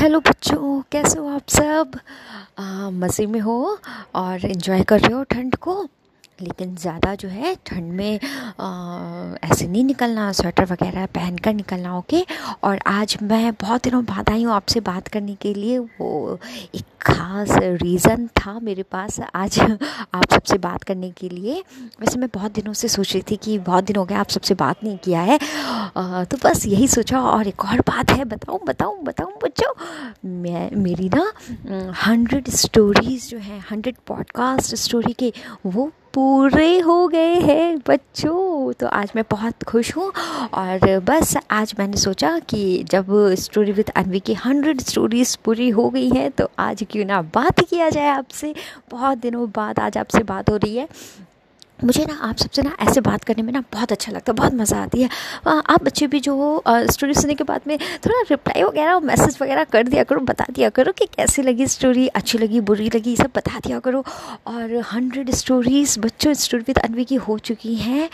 Hello बच्चों, कैसे हो आप सब? मज़े में हो और इन्जॉय कर रहे हो ठंड को? लेकिन ज़्यादा जो है ठंड में आ, ऐसे नहीं निकलना स्वेटर वगैरह पहन कर निकलना ओके? और आज मैं बहुत दिनों बाद आई हूँ आपसे बात करने के लिए। वो एक ख़ास रीज़न था मेरे पास आज आप सबसे बात करने के लिए। वैसे मैं बहुत दिनों से सोच रही थी कि बहुत दिन हो गए आप सबसे बात नहीं किया है। आ, तो बस यही सोचा और एक और बात है बताऊँ बताऊँ बताऊँ बच्चों। मैं मेरी ना हंड्रेड स्टोरीज़ जो हैं हंड्रेड पॉडकास्ट स्टोरी के वो पूरे हो गए हैं बच्चों। तो आज मैं बहुत खुश हूँ और बस आज मैंने सोचा कि जब स्टोरी विद अनवी की हंड्रेड स्टोरीज पूरी हो गई हैं तो आज क्यों ना बात किया जाए आपसे। बहुत दिनों बाद आज आपसे बात हो रही है। मुझे ना आप सबसे ना ऐसे बात करने में ना बहुत अच्छा लगता है, बहुत मज़ा आती है। आप बच्चे भी जो स्टोरी सुनने के बाद में थोड़ा रिप्लाई वगैरह मैसेज वगैरह कर दिया करो, बता दिया करो कि कैसी लगी स्टोरी अच्छी लगी, बुरी लगी सब बता दिया करो। और हंड्रेड स्टोरीज़ बच्चों स्टोरी विद अनवी की हो चुकी हैं।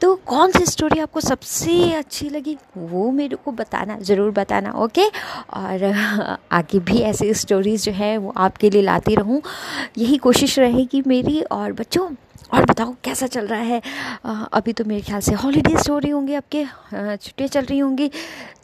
तो कौन सी स्टोरी आपको सबसे अच्छी लगी, वो मेरे को बताना, ज़रूर बताना ओके और आगे भी ऐसी स्टोरीज़ जो है, वो आपके लिए लाती रहूँ। यही कोशिश रहेगी मेरी और बच्चों और बताओ कैसा चल रहा है? अभी तो मेरे ख्याल से हॉलीडेज हो रही होंगी आपके छुट्टियाँ चल रही होंगी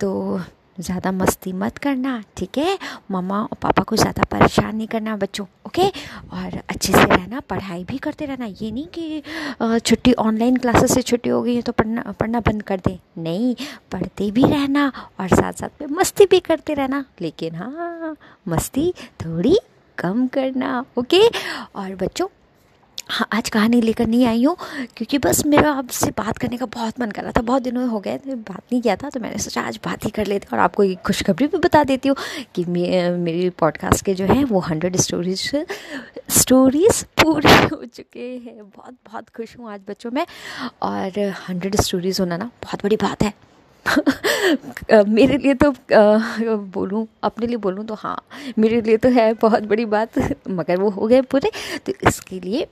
तो ज़्यादा मस्ती मत करना, ठीक है? मम्मा और पापा को ज़्यादा परेशान नहीं करना बच्चों, ओके? और अच्छे से रहना, पढ़ाई भी करते रहना, ये नहीं कि छुट्टी ऑनलाइन क्लासेस से छुट्टी हो गई है तो पढ़ना पढ़ना बंद कर दे। नहीं, पढ़ते भी रहना और साथ साथ में मस्ती भी करते रहना, लेकिन हाँ मस्ती थोड़ी कम करना, ओके? और बच्चों हाँ आज कहानी लेकर नहीं आई हूँ क्योंकि बस मेरा आपसे बात करने का बहुत मन कर रहा था बहुत दिनों हो गए थे बात नहीं किया था तो मैंने सोचा आज बात ही कर लेती और आपको एक खुशखबरी भी बता देती हूँ कि मे, मेरी पॉडकास्ट के जो है वो हंड्रेड स्टोरीज स्टोरीज पूरे हो चुके हैं। बहुत बहुत खुश हूँ आज बच्चों में और हंड्रेड स्टोरीज़ होना ना बहुत बड़ी बात है। मेरे लिए तो बोलूँ अपने लिए बोलूँ तो हाँ मेरे लिए तो है बहुत बड़ी बात मगर वो हो गए पूरे तो इसके लिए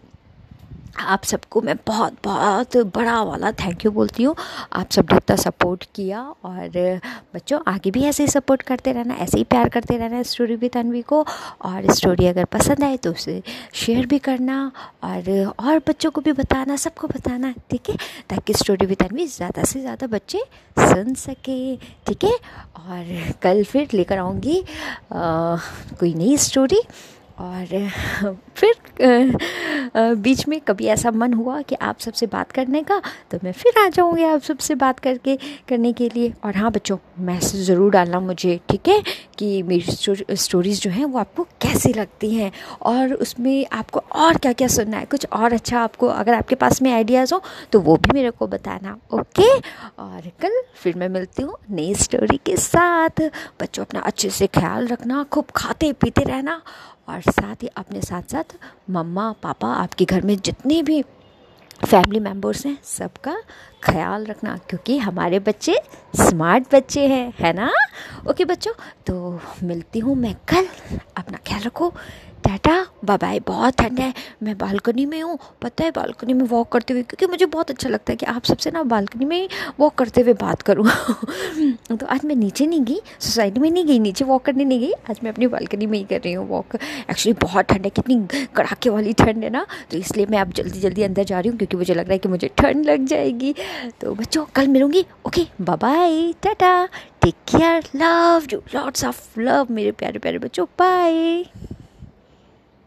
आप सबको मैं बहुत बहुत बड़ा वाला थैंक यू बोलती हूँ। आप सबने इतना सपोर्ट किया और बच्चों, आगे भी ऐसे ही सपोर्ट करते रहना, ऐसे ही प्यार करते रहना स्टोरी विद अनवी को। और स्टोरी अगर पसंद आए तो उसे शेयर भी करना और और बच्चों को भी बताना, सबको बताना, ठीक है? ताकि स्टोरी विद अनवी ज़्यादा से ज़्यादा बच्चे सुन सके, ठीक है? और कल फिर लेकर आऊँगी कोई नई स्टोरी और, फिर बीच में कभी ऐसा मन हुआ कि आप सबसे बात करने का तो मैं फिर आ जाऊँगी आप सबसे बात करके, करने के लिए। और हाँ बच्चों मैसेज ज़रूर डालना मुझे, ठीक है, कि मेरी स्टोरीज़ जो हैं वो आपको कैसी लगती हैं? और उसमें आपको और क्या क्या सुनना है? कुछ और अच्छा आपको, अगर आपके पास में आइडियाज़ हो तो वो भी मेरे को बताना, ओके? और कल फिर मैं मिलती हूँ नई स्टोरी के साथ। बच्चों, अपना अच्छे से ख्याल रखना, खूब खाते पीते रहना। और साथ ही अपने साथ साथ मम्मा, पापा, आपके घर में जितने भी फैमिली मेंबर्स हैं, सबका ख्याल रखना, क्योंकि हमारे बच्चे स्मार्ट बच्चे हैं, है ना? ओके बच्चों तो मिलती हूँ मैं कल। अपना ख्याल रखो। टाटा बाय बाय बहुत ठंड है। मैं बालकनी में हूँ। पता है, बालकनी में वॉक करते हुए क्योंकि मुझे बहुत अच्छा लगता है कि आप सबसे ना बालकनी में वॉक करते हुए बात करूँ। तो आज मैं नीचे नहीं गई सोसाइटी में नहीं गई, नीचे वॉक करने नहीं गई। आज मैं अपनी बालकनी में ही कर रही हूँ वॉक एक्चुअली बहुत ठंड है। कितनी कड़ाके वाली ठंड है ना। तो इसलिए मैं अब जल्दी जल्दी अंदर जा रही हूँ, क्योंकि मुझे लग रहा है कि मुझे ठंड लग जाएगी। तो बच्चों, कल मिलूँगी। Okay bye tata. Take care love you lots of love मेरे प्यारे प्यारे बच्चों। बाय